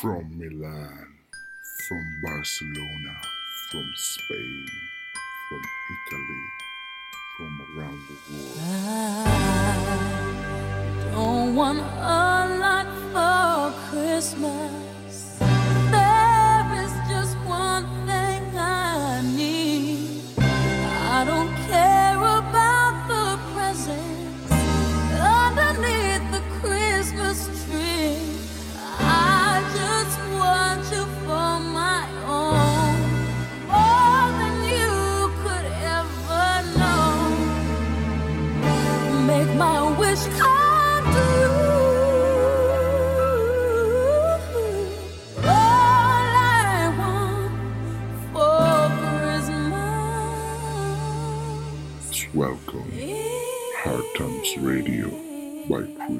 from Milan, from Barcelona, from Spain, from Italy, from around the world. I don't want a lot for Christmas.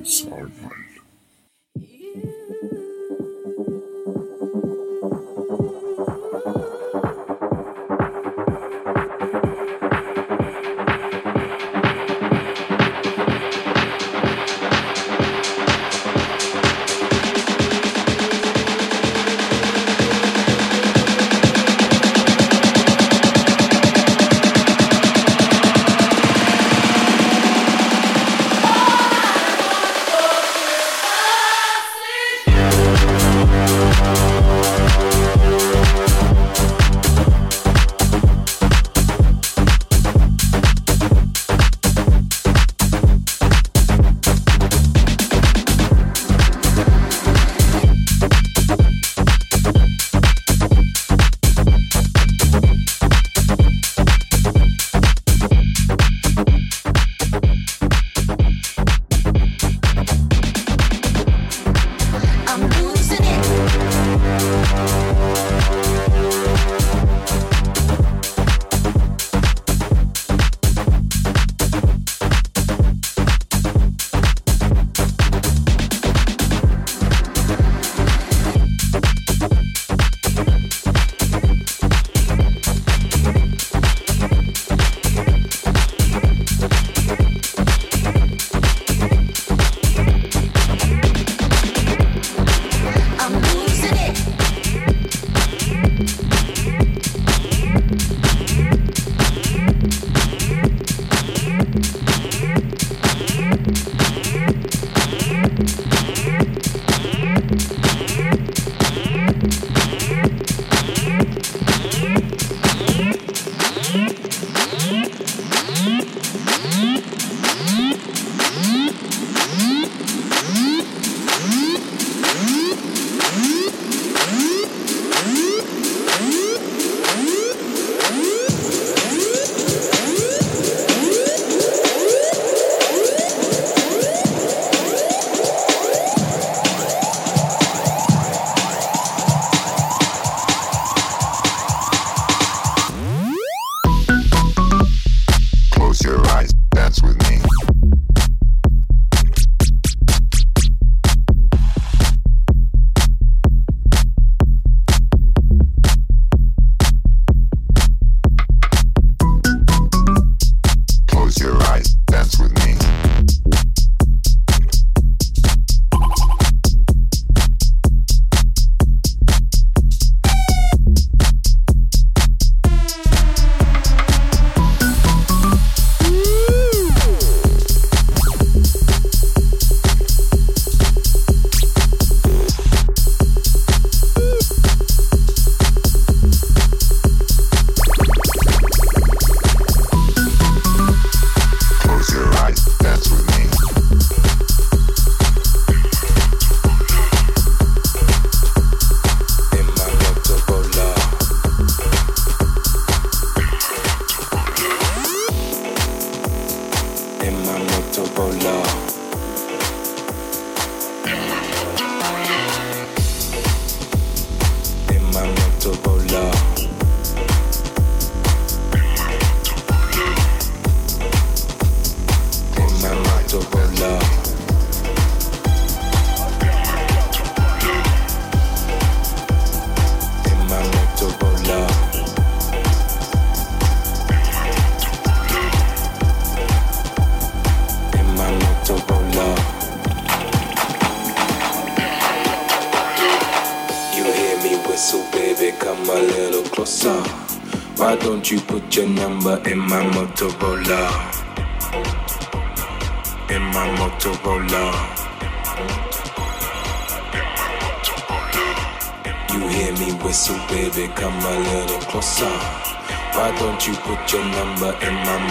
Sorry.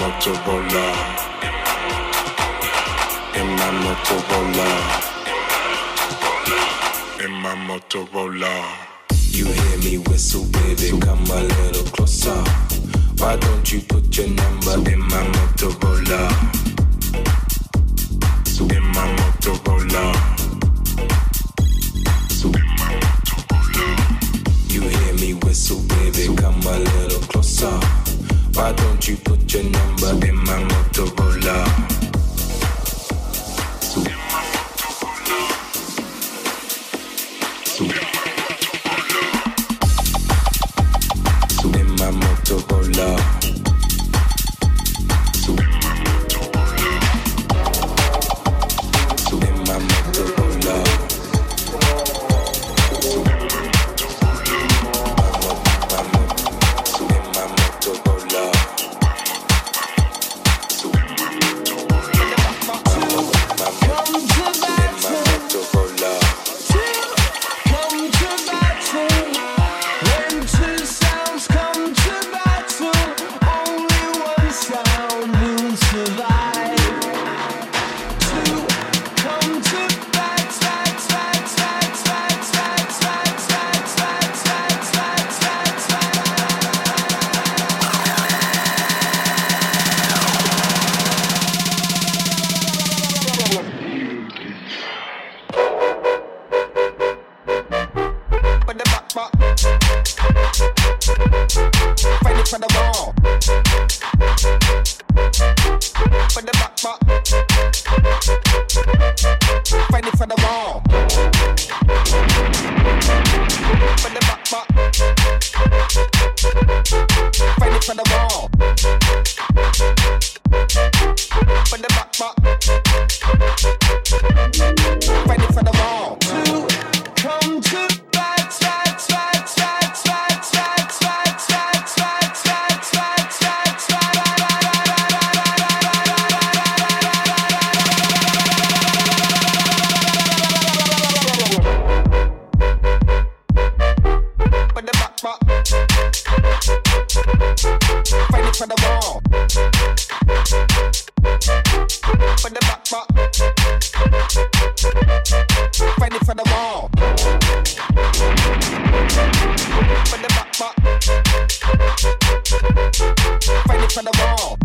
In my Motorola? In my Motorola. In my Motorola. You hear me whistle, baby, come a little closer. Why don't you put your number in my Motorola? in my Motorola? In my Motorola. You hear me whistle, baby, come a little closer. Why don't you put your number in my Motorola? Ready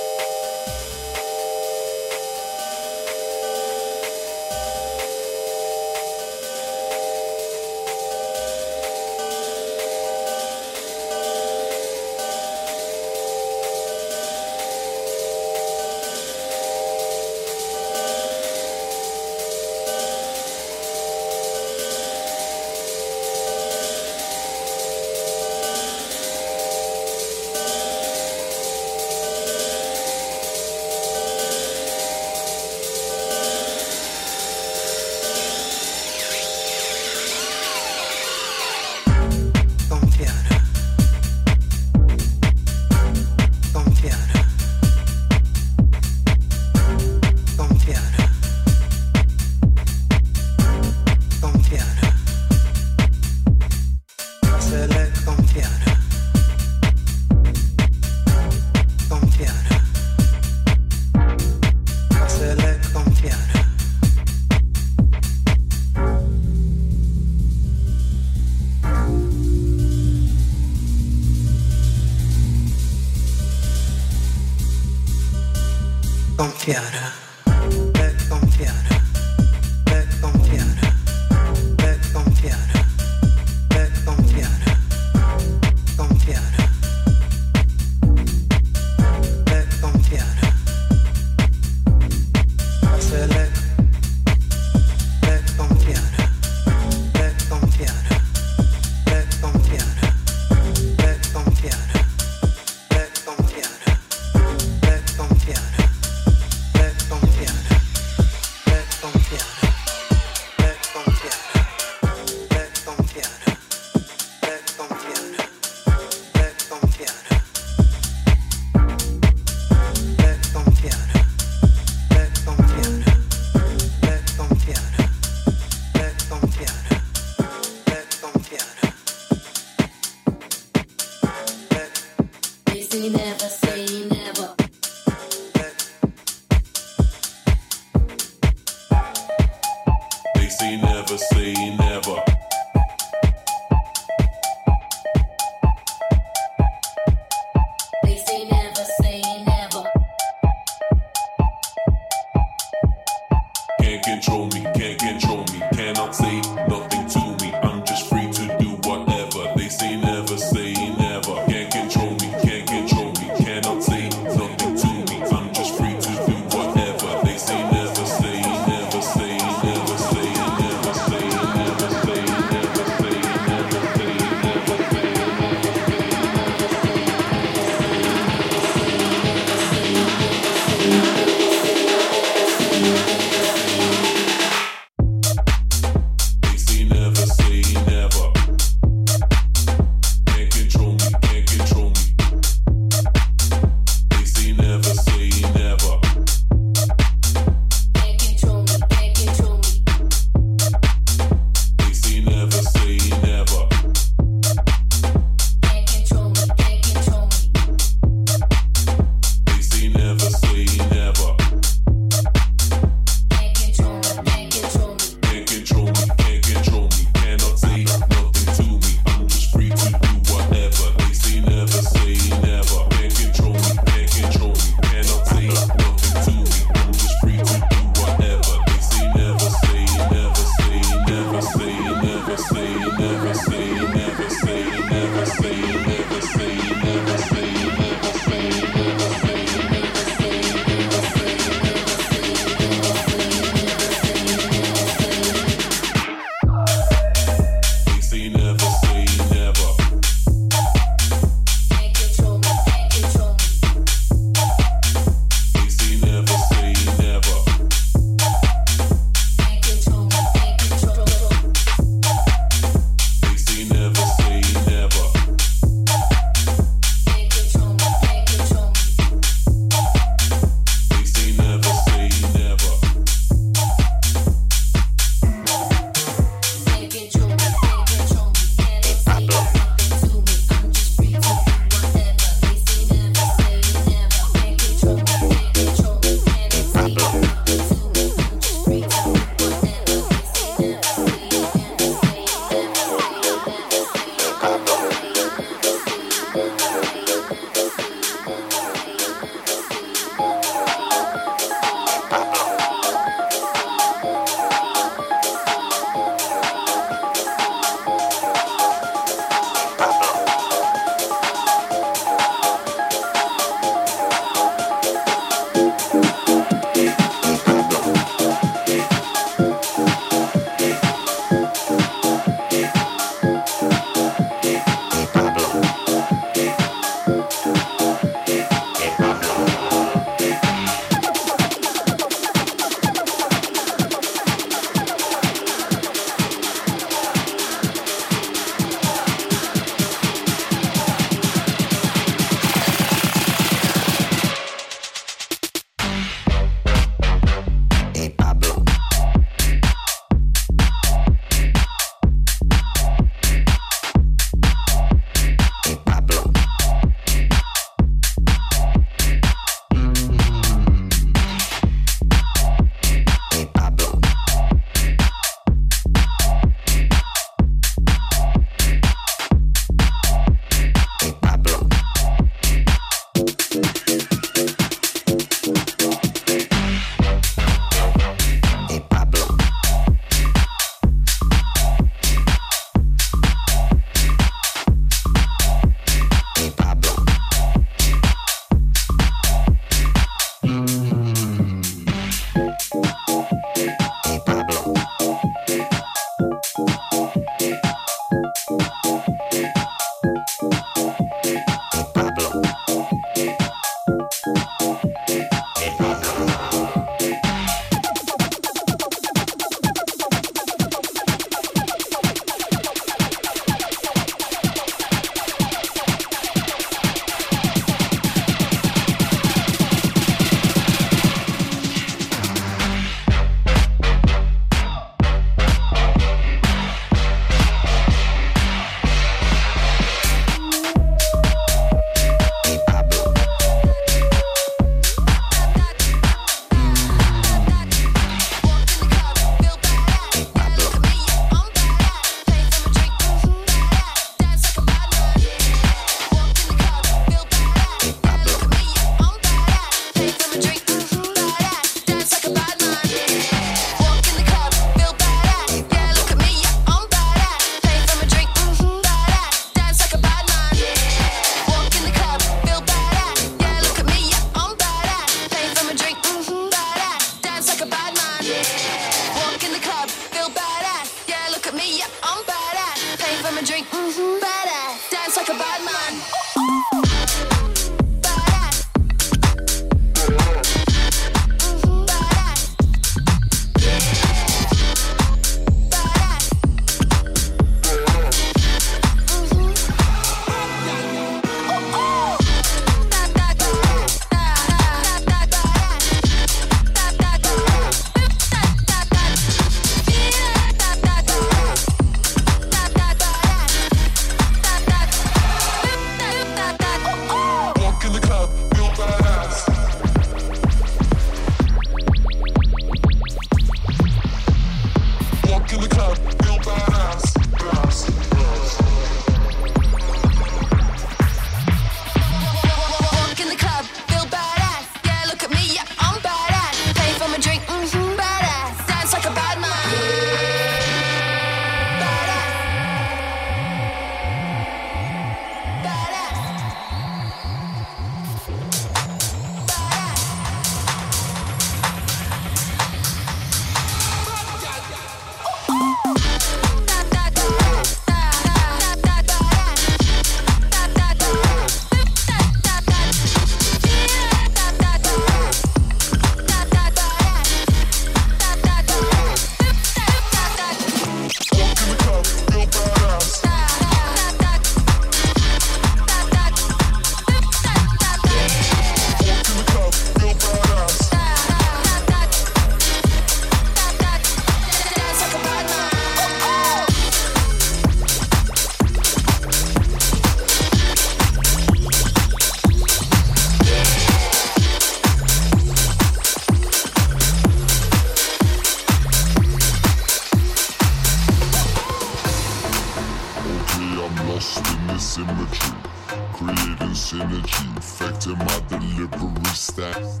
this energy affecting my delivery style.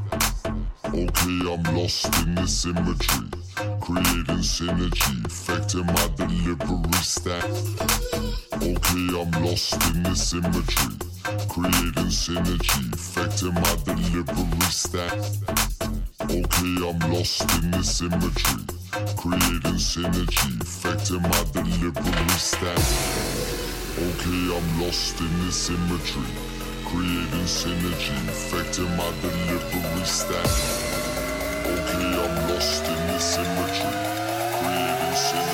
Okay, I'm lost in this imagery, creating synergy affecting my delivery style. Okay, I'm lost in this imagery, creating synergy affecting my delivery style. Okay, I'm lost in this imagery, creating synergy affecting my delivery style. Okay, I'm lost in this imagery creating synergy, affecting my delivery stack. Okay, I'm lost in this imagery, creating synergy.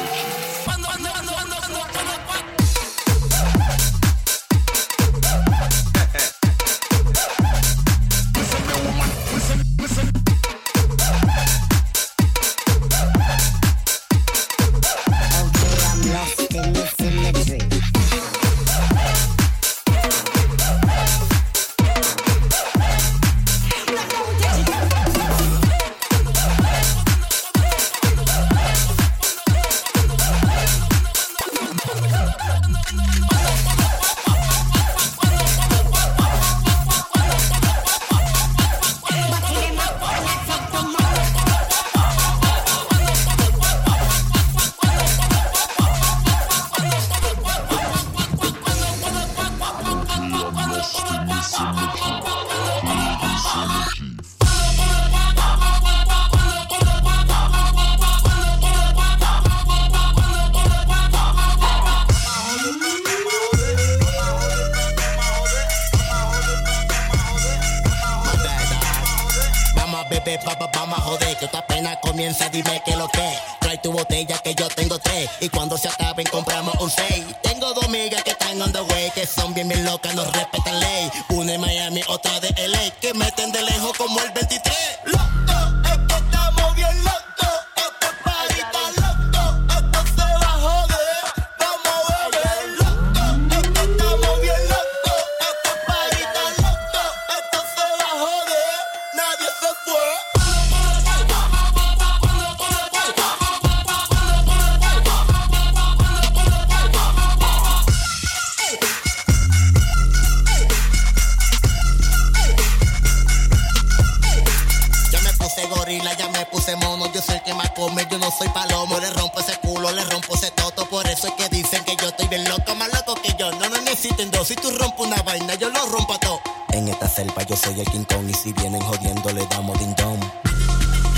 existen dos. Si tú rompes una vaina, yo lo rompo a todo. En esta selva yo soy el quintón. Y si vienen jodiendo, le damos dindón.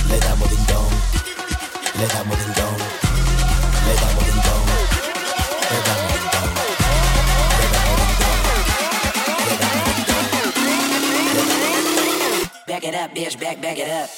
Le damos dindón. Le damos dindón. Le damos dindón. Le damos dindón. Back it up, bitch, back, back it up.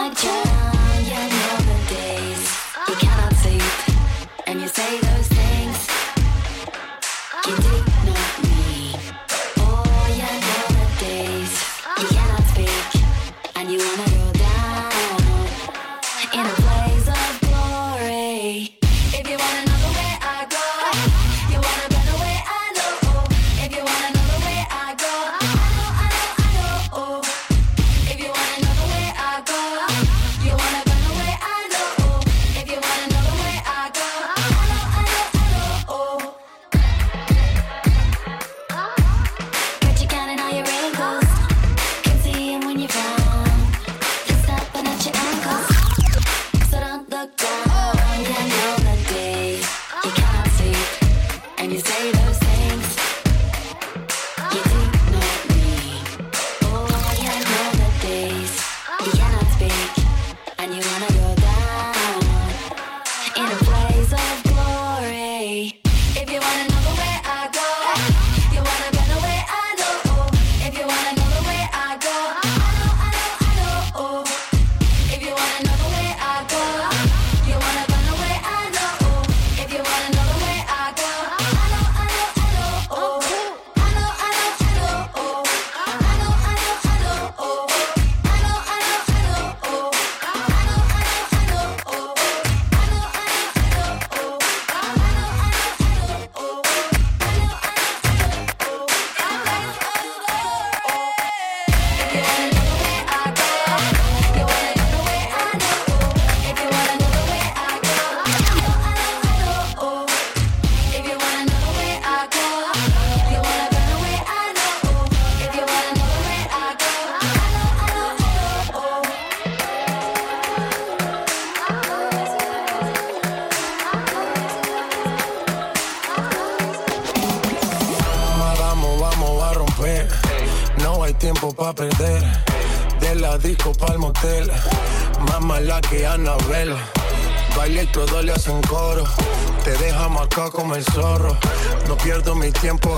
You just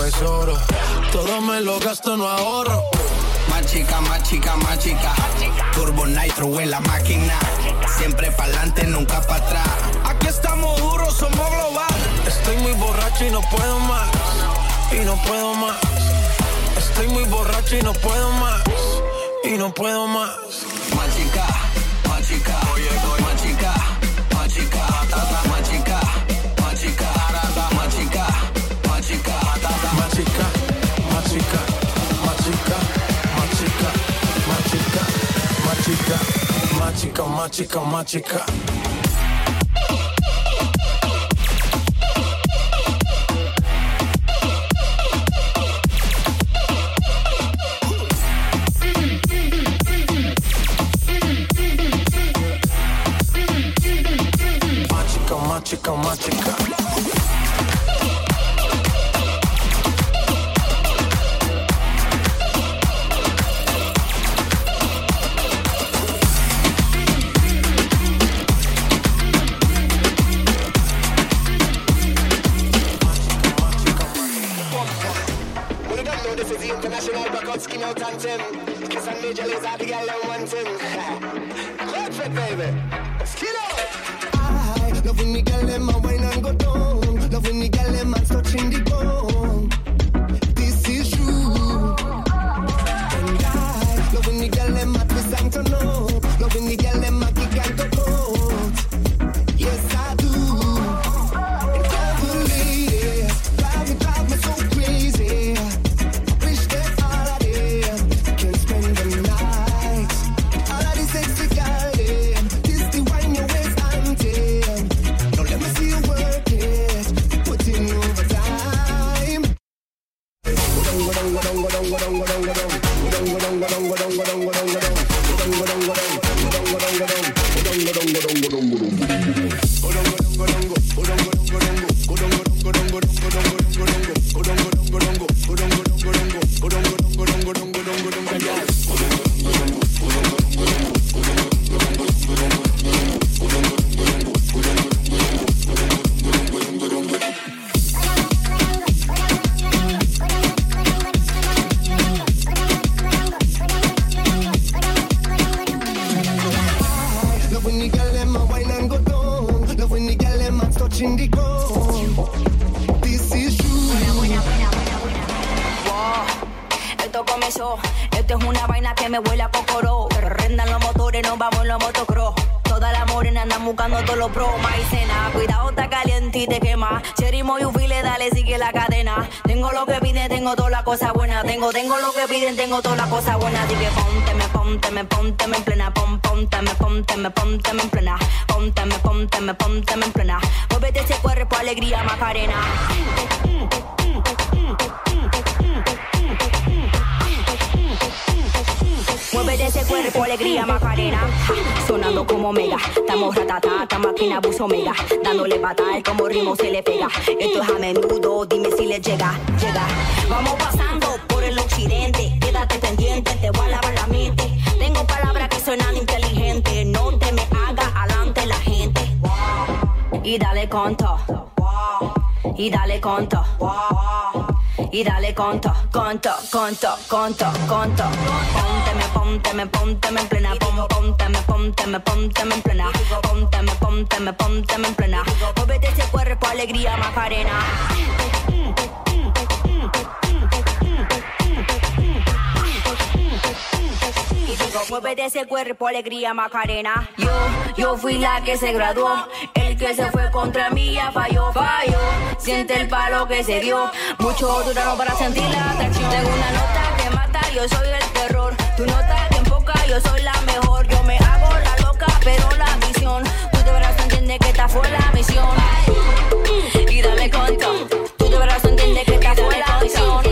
tiempo, es oro. Todo me lo gasto, no ahorro. Más chica, más chica, más chica. Turbo Nitro en la máquina. Siempre pa'lante, nunca para atrás. Aquí estamos duros, somos global. Estoy muy borracho y no puedo más. Y no puedo más. Estoy muy borracho y no puedo más. Y no puedo más. Más chica, más chica. Más chica, chica, más chica, más chica. Chica, más chica. Cadena. Tengo lo que piden, tengo toda la cosa buena. Tengo, tengo lo que piden, tengo toda la cosa buena. Así que pónteme, pónteme, pónteme en plena. Pon, pónteme, pónteme, pónteme en plena. Pónteme, pónteme, pónteme en plena. Muévete ese cuerpo, alegría, Macarena. Mueve ese cuerpo, alegría, Macarena. Sonando como mega. Estamos ratata, esta máquina buzo mega. Dándole patal como ritmo se le pega. Esto es a menudo, dime si le llega, llega. Vamos pasando por el occidente. Quédate pendiente, te voy a lavar la mente. Tengo palabras que suenan inteligentes. No te me haga alante la gente. Y dale conto. Y dale conto. Y dale conto, conto, conto, conto, conto. Pónteme, pónteme, pónteme en plena. Pónteme, pónteme, pónteme en plena. Pónteme, pónteme, pónteme en plena. Muévete ese cuerpo, alegría, Macarena. Digo, muévete ese cuerpo, alegría, Macarena. Yo, yo fui la que se graduó. El que se fue contra mí ya falló, falló. Siente el palo que se dio. Mucho duraron para sentir la atracción. Tengo una nota que mata, yo soy el terror. Tu nota que enfoca, yo soy la mejor. Yo me hago la loca, pero la misión. Tú de verdad entiendes que esta fue la misión. Y dale conto. Tú de verdad entiendes que esta fue la misión.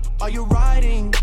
Are you riding?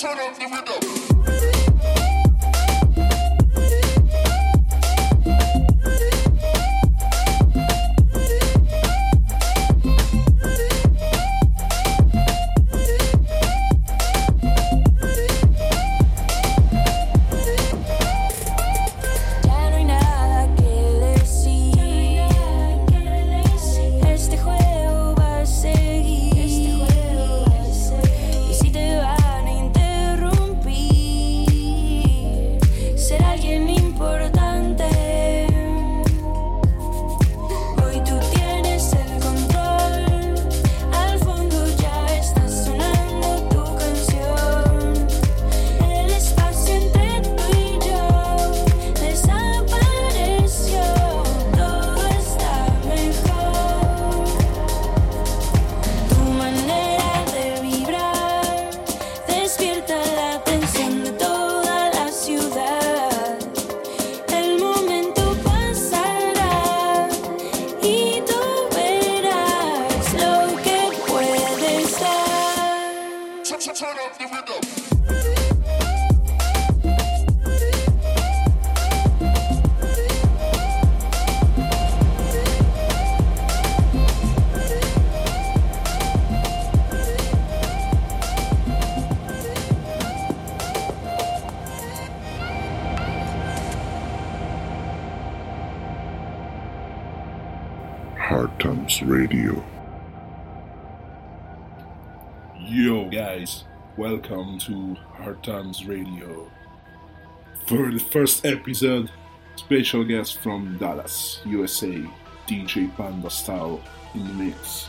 turn up the window. Times Radio. For the first episode, special guest from Dallas, USA, DJ Panda Style in the mix.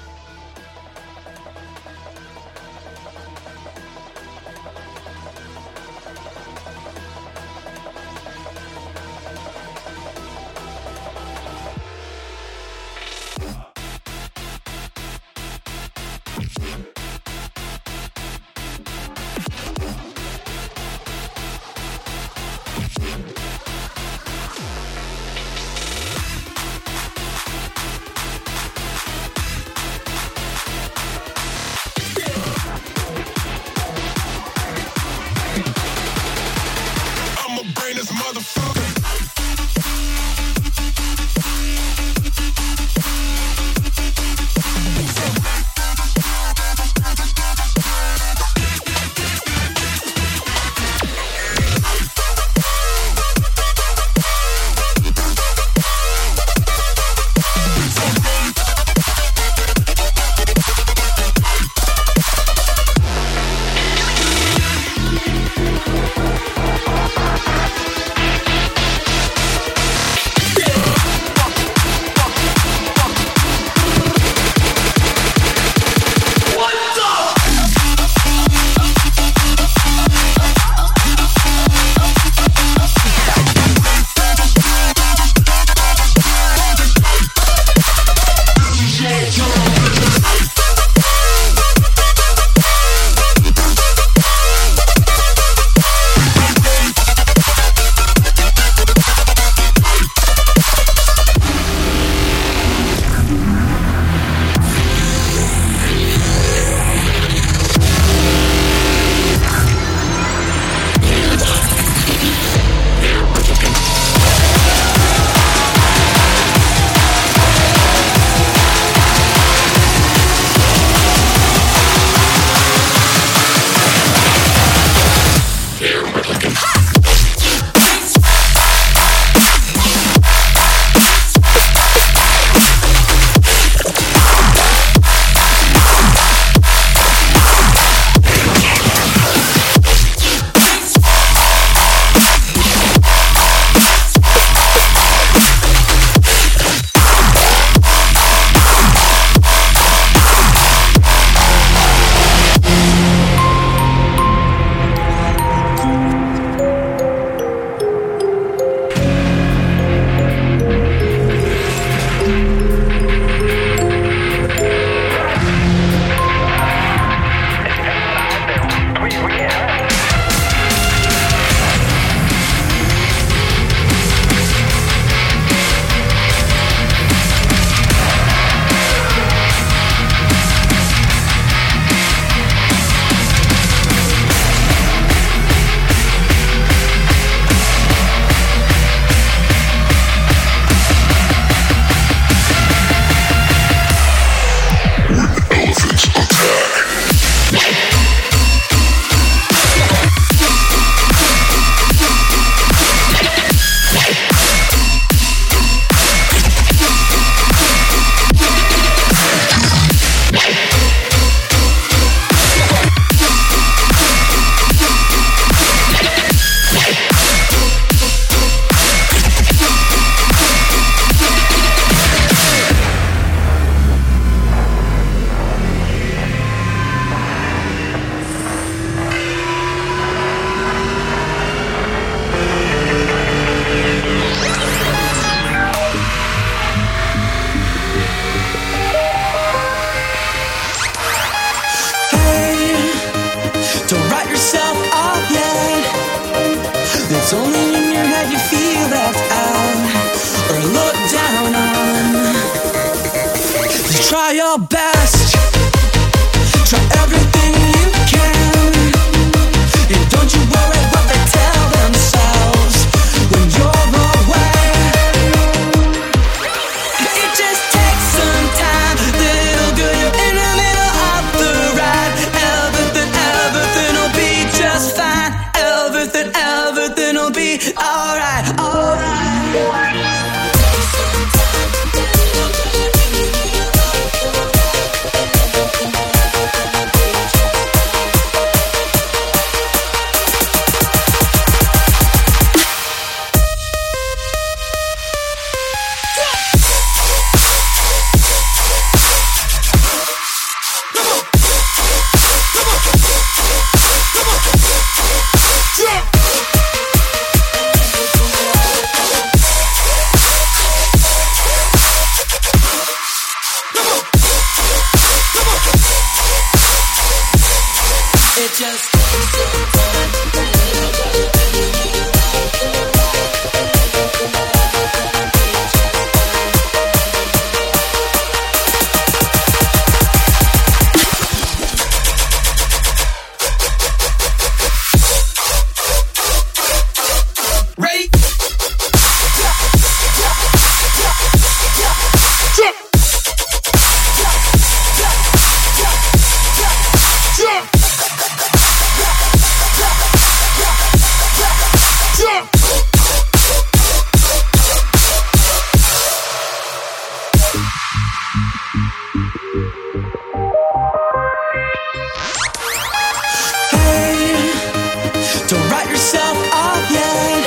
write yourself off yet.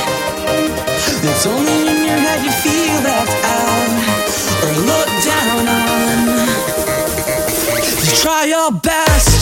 It's only in your head you feel left out or looked down on. You try your best.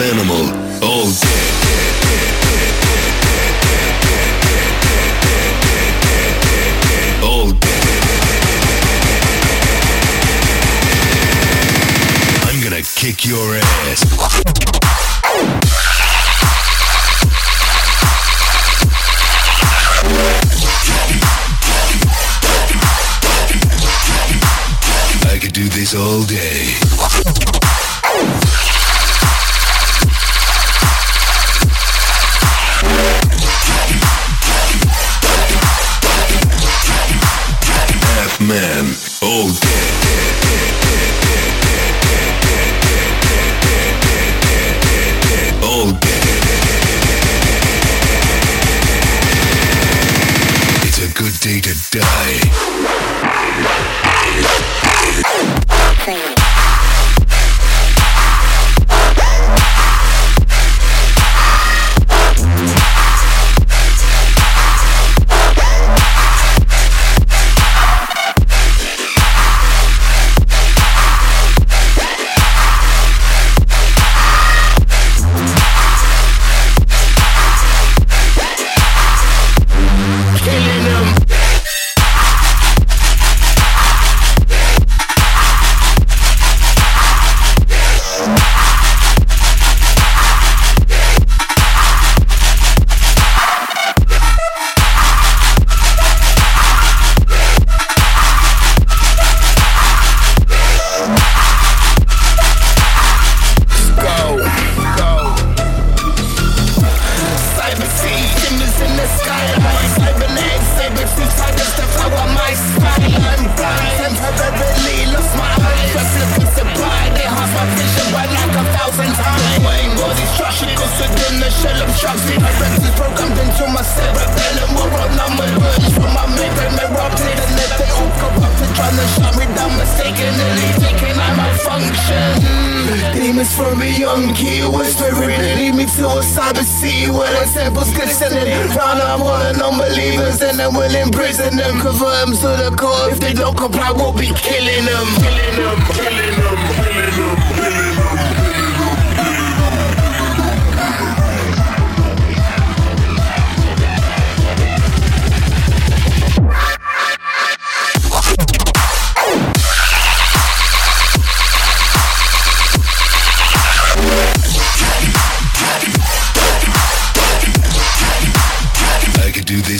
Animal, all dead. I'm kick your ass. I could do this all day.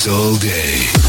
All day.